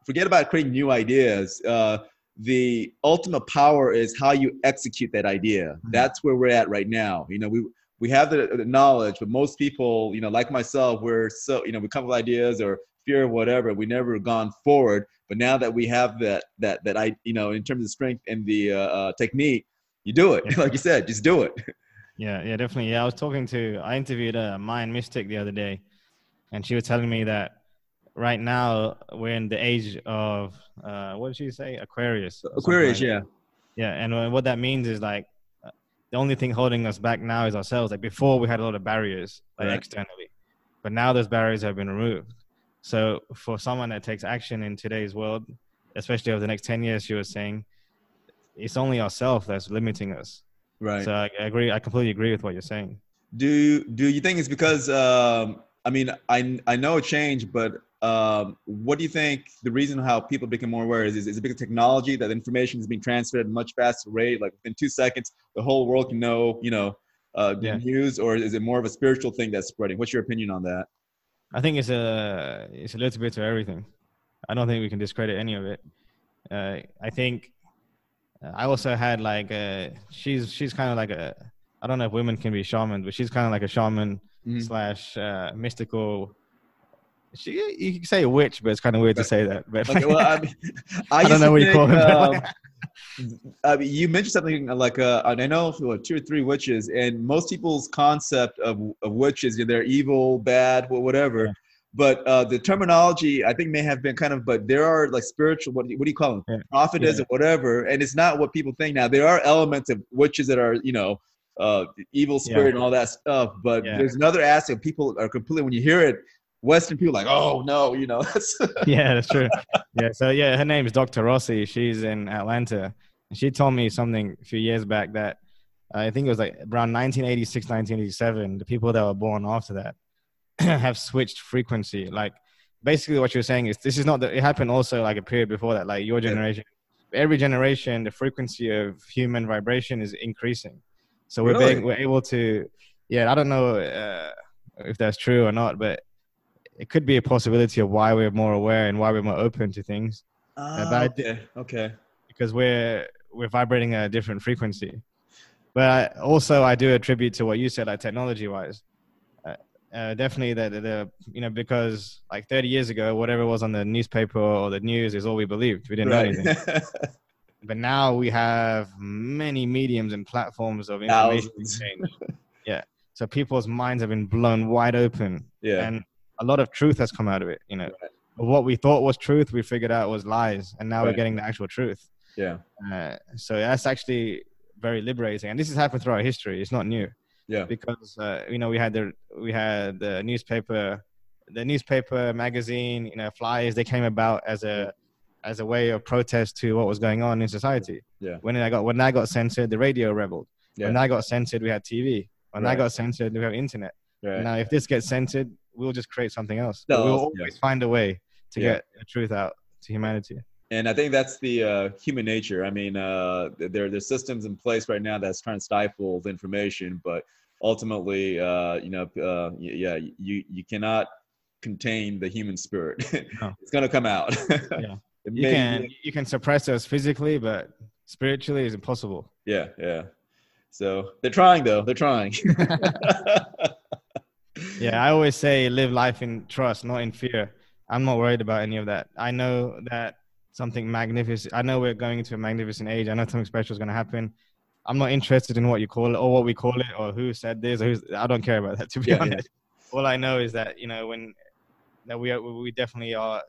forget about creating new ideas. Uh, the ultimate power is how you execute that idea. Mm-hmm. That's where we're at right now. You know, we we have the, the, knowledge, but most people, you know, like myself, we're so, you know, we come with ideas or fear or whatever. We never gone forward. But now that we have that, that, that I, you know, in terms of strength and the uh, uh, technique, you do it. like you said, just do it. Yeah, yeah, definitely. Yeah, I was talking to, I interviewed a Mayan mystic the other day, and she was telling me that right now we're in the age of, uh, what did she say? Aquarius. Aquarius, yeah. Yeah, and what that means is like the only thing holding us back now is ourselves. Like before, we had a lot of barriers, like right. externally, but now those barriers have been removed. So for someone that takes action in today's world, especially over the next ten years, she was saying, it's only ourselves that's limiting us. Right. So I, I, agree. I completely agree with what you're saying. Do Do you think it's because? Um, I mean, I I know change, but um, what do you think the reason how people become more aware is, is, is it because technology that information is being transferred at a much faster rate like within two seconds the whole world can know you know uh, the yeah. news or is it more of a spiritual thing that's spreading what's your opinion on that i think it's a it's a little bit of everything i don't think we can discredit any of it uh, i think uh, i also had like a, she's she's kind of like a i don't know if women can be shaman but she's kind of like a shaman mm-hmm. slash uh, mystical she, you can say a witch, but it's kind of weird to say that. But okay, well, I, mean, I, I don't know what you call them. Um, I mean, you mentioned something like uh, I know what, two or three witches, and most people's concept of, of witches, you know, they're evil, bad, whatever. Yeah. But uh, the terminology, I think, may have been kind of. But there are like spiritual. What do you, what do you call them? Yeah. Prophetess yeah. or whatever. And it's not what people think now. There are elements of witches that are, you know, uh, evil spirit yeah. and all that stuff. But yeah. there's another aspect. People are completely when you hear it, Western people like, oh no, you know. That's yeah, that's true. Yeah, so yeah, her name is Dr. Rossi. She's in Atlanta, and she told me something a few years back that I think it was like around 1986, 1987. The people that were born after that have switched frequency. Like basically, what you're saying is this is not that it happened also like a period before that. Like your generation, yeah. every generation, the frequency of human vibration is increasing. So we're really? being we're able to. Yeah, I don't know uh, if that's true or not, but it could be a possibility of why we're more aware and why we're more open to things. Uh, uh okay. okay. Because we're we're vibrating at a different frequency. But I, also, I do attribute to what you said, like technology wise. Uh, uh, definitely that the you know because like 30 years ago, whatever was on the newspaper or the news is all we believed. We didn't right. know anything. but now we have many mediums and platforms of information exchange. yeah. So people's minds have been blown wide open. Yeah. And a lot of truth has come out of it. You know, right. what we thought was truth, we figured out was lies, and now right. we're getting the actual truth. Yeah. Uh, so that's actually very liberating, and this has happened throughout history. It's not new. Yeah. Because uh, you know we had the we had the newspaper, the newspaper magazine, you know, flyers. They came about as a as a way of protest to what was going on in society. Yeah. When I got when I got censored, the radio rebelled. Yeah. When I got censored, we had TV. When right. I got censored, we have internet. Right. Now, if this gets censored, we'll just create something else. No, we'll always yeah. find a way to yeah. get the truth out to humanity. And I think that's the uh, human nature. I mean, uh, there there's systems in place right now that's trying to stifle the information, but ultimately, uh, you know, uh, yeah, you you cannot contain the human spirit. No. it's gonna come out. yeah. you can you can suppress us physically, but spiritually is impossible. Yeah, yeah. So they're trying though. They're trying. yeah, I always say live life in trust, not in fear. I'm not worried about any of that. I know that something magnificent. I know we're going into a magnificent age. I know something special is going to happen. I'm not interested in what you call it or what we call it or who said this or who's. I don't care about that. To be yeah, honest, yeah. all I know is that you know when that we are, we definitely are.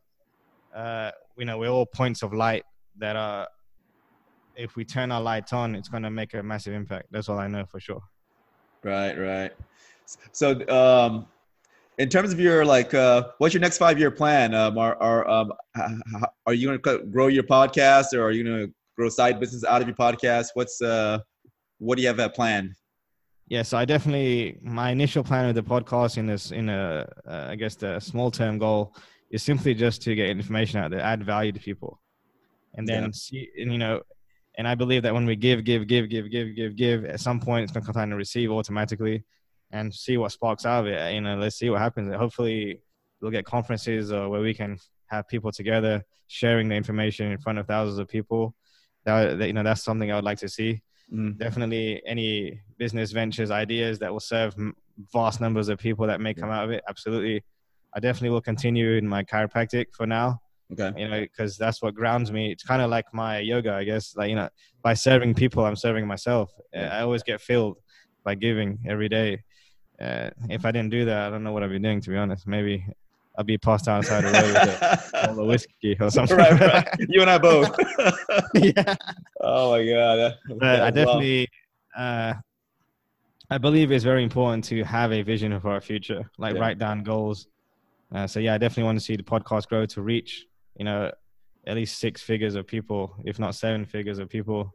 Uh, you know, we're all points of light that are. If we turn our lights on, it's going to make a massive impact. That's all I know for sure. Right, right. So, um, in terms of your like, uh, what's your next five year plan? Um, are are um, are you going to grow your podcast, or are you going to grow side business out of your podcast? What's uh, what do you have that plan? yeah, so I definitely my initial plan with the podcast in this in a uh, I guess the small term goal is simply just to get information out there, add value to people, and then yeah. see and you know, and I believe that when we give, give, give, give, give, give, give, at some point it's going to come time to receive automatically, and see what sparks out of it. You know, let's see what happens. Hopefully, we'll get conferences uh, where we can have people together sharing the information in front of thousands of people. That, that you know, that's something I would like to see Mm. Definitely any business ventures, ideas that will serve vast numbers of people that may come out of it. Absolutely. I definitely will continue in my chiropractic for now. Okay. You know, because that's what grounds me. It's kind of like my yoga, I guess. Like, you know, by serving people, I'm serving myself. I always get filled by giving every day. Uh, if I didn't do that, I don't know what I'd be doing, to be honest. Maybe I'd be passed outside the road with a bowl of whiskey or something. Right, right. You and I both. yeah. Oh my god. But I definitely, uh, I believe it's very important to have a vision for our future. Like yeah. write down goals. Uh, so yeah, I definitely want to see the podcast grow to reach, you know, at least six figures of people, if not seven figures of people,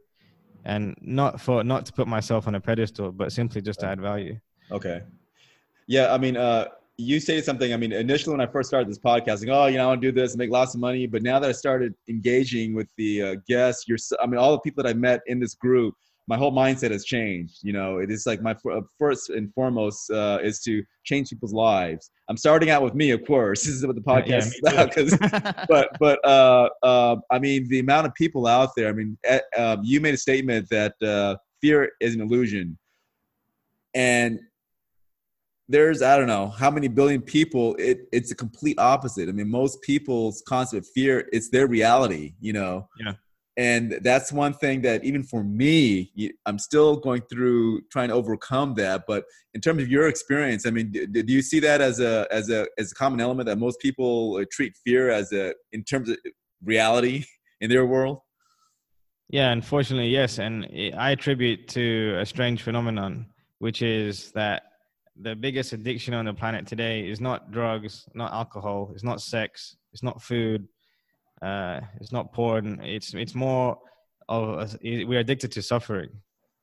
and not for not to put myself on a pedestal, but simply just to add value. Okay. Yeah, I mean, uh, you stated something. I mean, initially when I first started this podcast, like, oh, you know, I want to do this, and make lots of money. But now that I started engaging with the uh, guests, you're, I mean, all the people that I met in this group, my whole mindset has changed. You know, it is like my uh, first and foremost uh, is to change people's lives. I'm starting out with me, of course. This is what the podcast yeah, is about. But but uh, uh, I mean, the amount of people out there. I mean, um, you made a statement that uh, fear is an illusion, and there's I don't know how many billion people. It it's a complete opposite. I mean, most people's concept of fear it's their reality. You know. Yeah. And that's one thing that even for me, I'm still going through trying to overcome that. But in terms of your experience, I mean, do, do you see that as a as a as a common element that most people uh, treat fear as a in terms of reality in their world? Yeah, unfortunately, yes. And I attribute to a strange phenomenon, which is that the biggest addiction on the planet today is not drugs, not alcohol, it's not sex, it's not food, uh, it's not porn. It's it's more of a, we're addicted to suffering.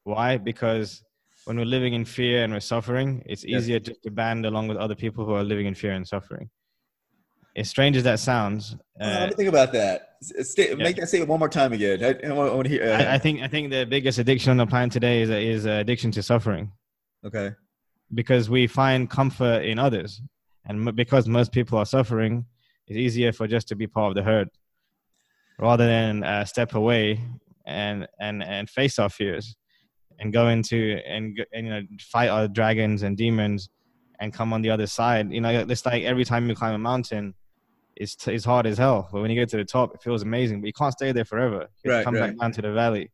Why? Because when we're living in fear and we're suffering, it's easier just to band along with other people who are living in fear and suffering. As strange as that sounds, uh, let me think about that. Stay, yeah. Make that statement one more time again. I, I, want to hear, uh, I, I, think I think the biggest addiction on the planet today is is addiction to suffering. Okay because we find comfort in others. And because most people are suffering, it's easier for just to be part of the herd rather than uh, step away and, and, and face our fears and go into and, and you know fight our dragons and demons and come on the other side. You know, it's like every time you climb a mountain, it's t- it's hard as hell. But when you get to the top, it feels amazing. But you can't stay there forever. You right, come right. back down to the valley.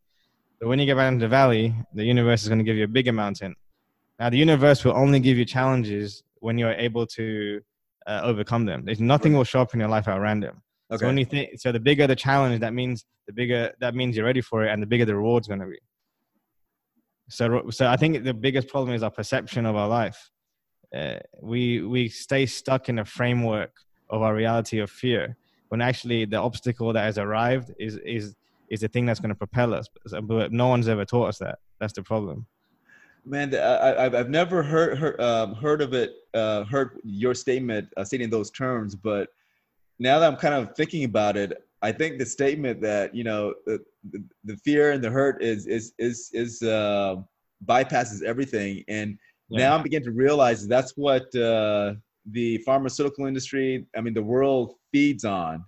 But when you get back into the valley, the universe is going to give you a bigger mountain. Now, the universe will only give you challenges when you're able to uh, overcome them. There's nothing will show up in your life at random. Okay. So when you think, so the bigger the challenge, that means the bigger that means you're ready for it, and the bigger the reward's going to be. So, so I think the biggest problem is our perception of our life. Uh, we we stay stuck in a framework of our reality of fear, when actually the obstacle that has arrived is is is the thing that's going to propel us. But no one's ever taught us that. That's the problem. Man, I, I've never heard heard, um, heard of it. Uh, heard your statement uh, stating those terms, but now that I'm kind of thinking about it, I think the statement that you know the, the, the fear and the hurt is is is is uh, bypasses everything, and yeah. now I'm beginning to realize that's what uh, the pharmaceutical industry, I mean, the world feeds on.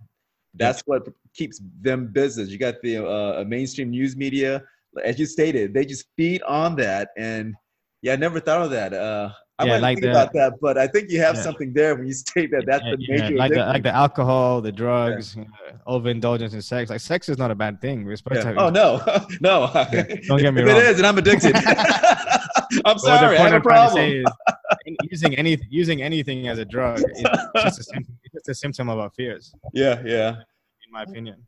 That's what keeps them business. You got the uh, mainstream news media as you stated, they just feed on that. And yeah, I never thought of that. Uh, I yeah, might like think the, about that, but I think you have yeah. something there when you state that that's the major. Yeah, like, the, like the alcohol, the drugs, you know, overindulgence in sex. Like sex is not a bad thing. We're supposed to. Have, oh no, no. Don't get me if wrong. It is, and I'm addicted. I'm sorry. I have a problem. using anything, using anything as a drug, is just a, it's just a symptom of our fears. Yeah, yeah. In my opinion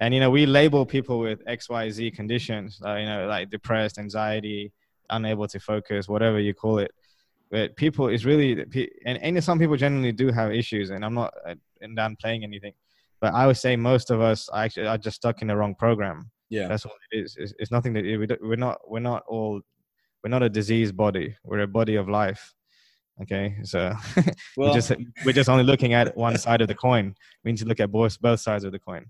and you know we label people with xyz conditions uh, you know like depressed anxiety unable to focus whatever you call it. But people is really and, and some people generally do have issues and i'm not uh, downplaying anything. But i would say most of us are actually are just stuck in the wrong program. Yeah. That's all it is. It's, it's nothing that we're not we're not all we're not a diseased body. We're a body of life. Okay, so Well, we're just we're just only looking at one side of the coin. We need to look at both both sides of the coin.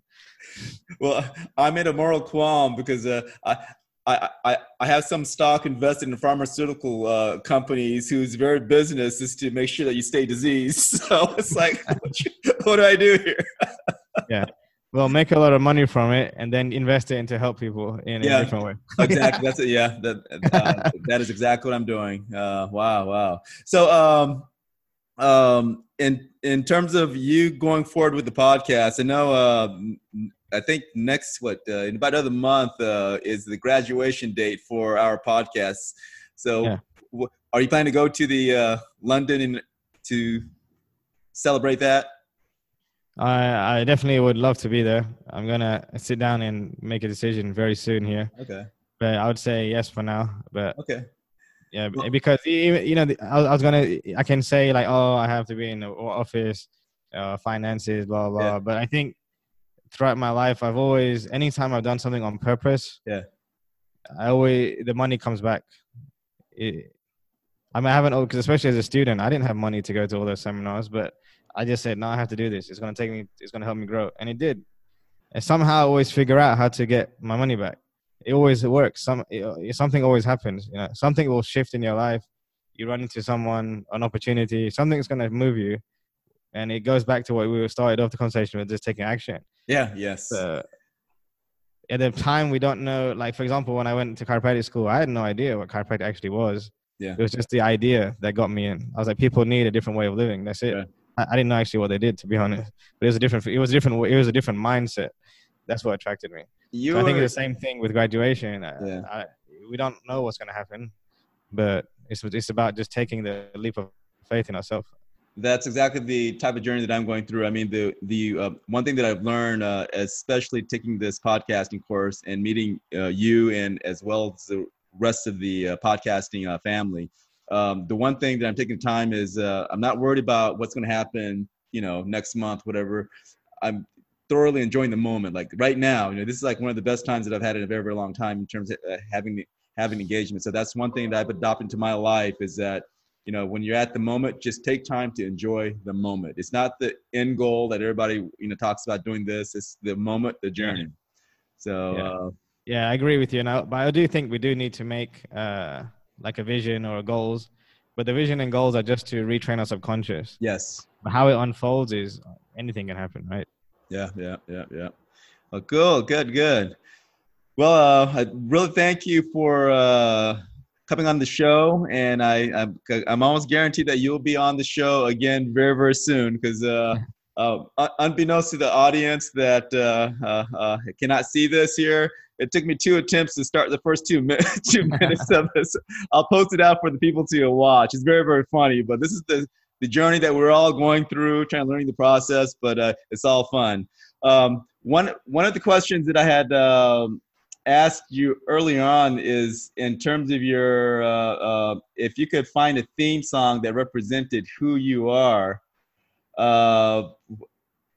well, I'm in a moral qualm because uh, I, I, I, I have some stock invested in pharmaceutical uh, companies whose very business is to make sure that you stay diseased. So it's like, what, what do I do here? Well, make a lot of money from it and then invest it into help people in Yeah. a different way. exactly. That's it. Yeah, that uh, that is exactly what I'm doing. Uh, wow, wow. So, um, um, in in terms of you going forward with the podcast, I know. Uh, I think next what uh, in about another month uh, is the graduation date for our podcast. So, Yeah. wh- are you planning to go to the uh, London and to celebrate that? I I definitely would love to be there. I'm gonna sit down and make a decision very soon here. Okay. But I would say yes for now. But Okay. yeah, Well- because you know, I was, gonna, I can say like, oh, I have to be in the office, uh, finances, blah blah. Yeah. But I think throughout my life, I've always, anytime I've done something on purpose, Yeah. I always the money comes back. It, I mean, I haven't, because especially as a student, I didn't have money to go to all those seminars, but I just said, no, I have to do this. It's gonna take me. It's gonna help me grow, and it did. And somehow I always figure out how to get my money back. It always works. Some it, something always happens. You know, something will shift in your life. You run into someone, an opportunity, something's gonna move you, and it goes back to what we started off the conversation with, just taking action. Yeah. Yes. At the time, we don't know. Like for example, when I went to chiropractic school, I had no idea what chiropractic actually was. Yeah. It was just the idea that got me in. I was like, people need a different way of living. That's it. Right. I, I didn't know actually what they did, to be honest. But it was a different. It was a different. It was a different mindset. That's what attracted me. you. So I think it's the same thing with graduation. Yeah. I, we don't know what's going to happen, but it's it's about just taking the leap of faith in ourselves. That's exactly the type of journey that I'm going through. I mean, the the uh, one thing that I've learned, uh, especially taking this podcasting course and meeting uh, you and as well as the rest of the uh, podcasting uh, family, um, the one thing that I'm taking time is uh, I'm not worried about what's going to happen, you know, next month, whatever. I'm thoroughly enjoying the moment. Like right now, you know, this is like one of the best times that I've had in a very, very long time in terms of uh, having having engagement. So that's one thing that I've adopted into my life is that you know when you're at the moment just take time to enjoy the moment it's not the end goal that everybody you know talks about doing this it's the moment the journey so Yeah. uh, Yeah, I agree with you. Now, but I do think we do need to make uh, like a vision or goals. But the vision and goals are just to retrain our subconscious. yes But how it unfolds is anything can happen, right? yeah yeah yeah yeah well, cool good good well uh, i really thank you for uh, coming on the show and I, I'm, I'm almost guaranteed that you'll be on the show again very very soon because uh, uh, unbeknownst to the audience that uh, uh, uh, cannot see this here it took me two attempts to start the first two, min- two minutes of this. I'll post it out for the people to watch. It's very very funny but this is the the journey that we're all going through trying to learn the process but uh, it's all fun. Um, one one of the questions that i had um, asked you earlier on is in terms of your uh, uh, if you could find a theme song that represented who you are uh,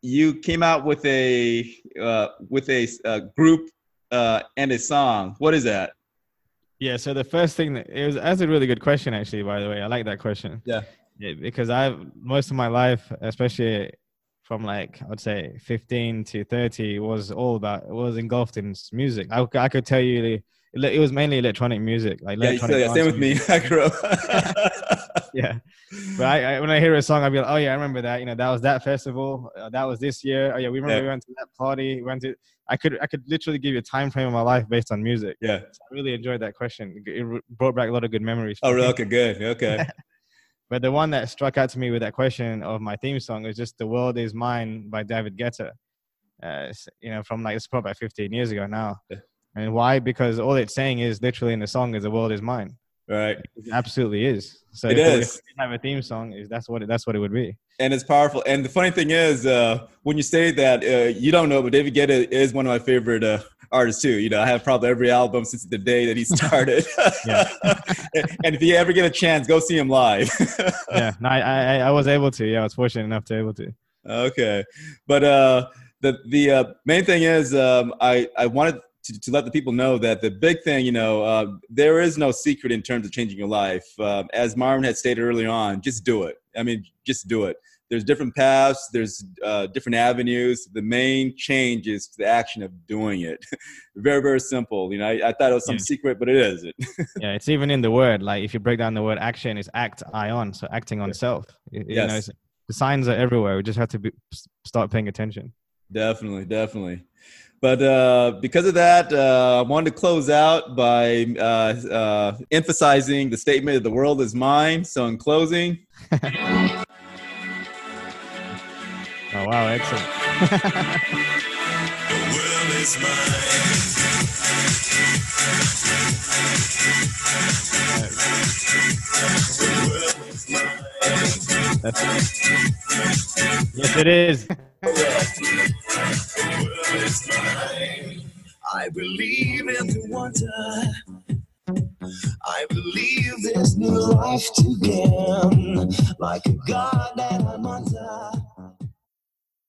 you came out with a uh, with a, uh group uh, and a song what is that Yeah. So the first thing that it was that's a really good question, actually. By the way, I like that question. Yeah. Yeah, because I've most of my life, especially from like I'd say 15 to 30, was all about was engulfed in music. I, I could tell you the- it was mainly electronic music, like yeah, electronic. so, yeah same with music. me i grew up yeah but I, I when i hear a song i'll be like oh yeah i remember that you know that was that festival uh, that was this year oh yeah we remember Yeah. we went to that party we went to i could i could literally give you a time frame of my life based on music yeah so i really enjoyed that question it brought back a lot of good memories oh really? okay good okay but the one that struck out to me with that question of my theme song is just the world is mine by david guetta uh, you know from like it's probably about 15 years ago now Yeah. And why because all it's saying is literally in the song is the world is mine right it absolutely is. So It is. have a theme song, is that's what it, that's what it would be. and it's powerful. And the funny thing is, uh, when you say that, uh, you don't know, but David Guetta is one of my favorite uh, artists too. You know, I have probably every album since the day that he started. Yeah. and if you ever get a chance, go see him live. Yeah, no, I, I I was able to. Yeah, I was fortunate enough to able to. okay, but uh, the the uh, main thing is, um, I I wanted to, to, let the people know that the big thing, you know, uh, there is no secret in terms of changing your life. Uh, as Marwyn had stated early on, just do it. I mean, just do it. There's different paths. There's uh, different avenues. The main change is the action of doing it. very, very simple. You know, I, I thought it was some yeah. secret, but it isn't. yeah, it's even in the word. Like if you break down the word action, is act ion, so acting on yeah. self. You, yes. know, the signs are everywhere. We just have to be, start paying attention. Definitely, definitely. But uh, because of that, uh, I wanted to close out by uh, uh emphasizing the statement the world is mine. So, in closing. oh, wow, excellent. the world is mine. yes, it is. I believe in the wonder. I believe there's new life to gain, like a God that I'm under.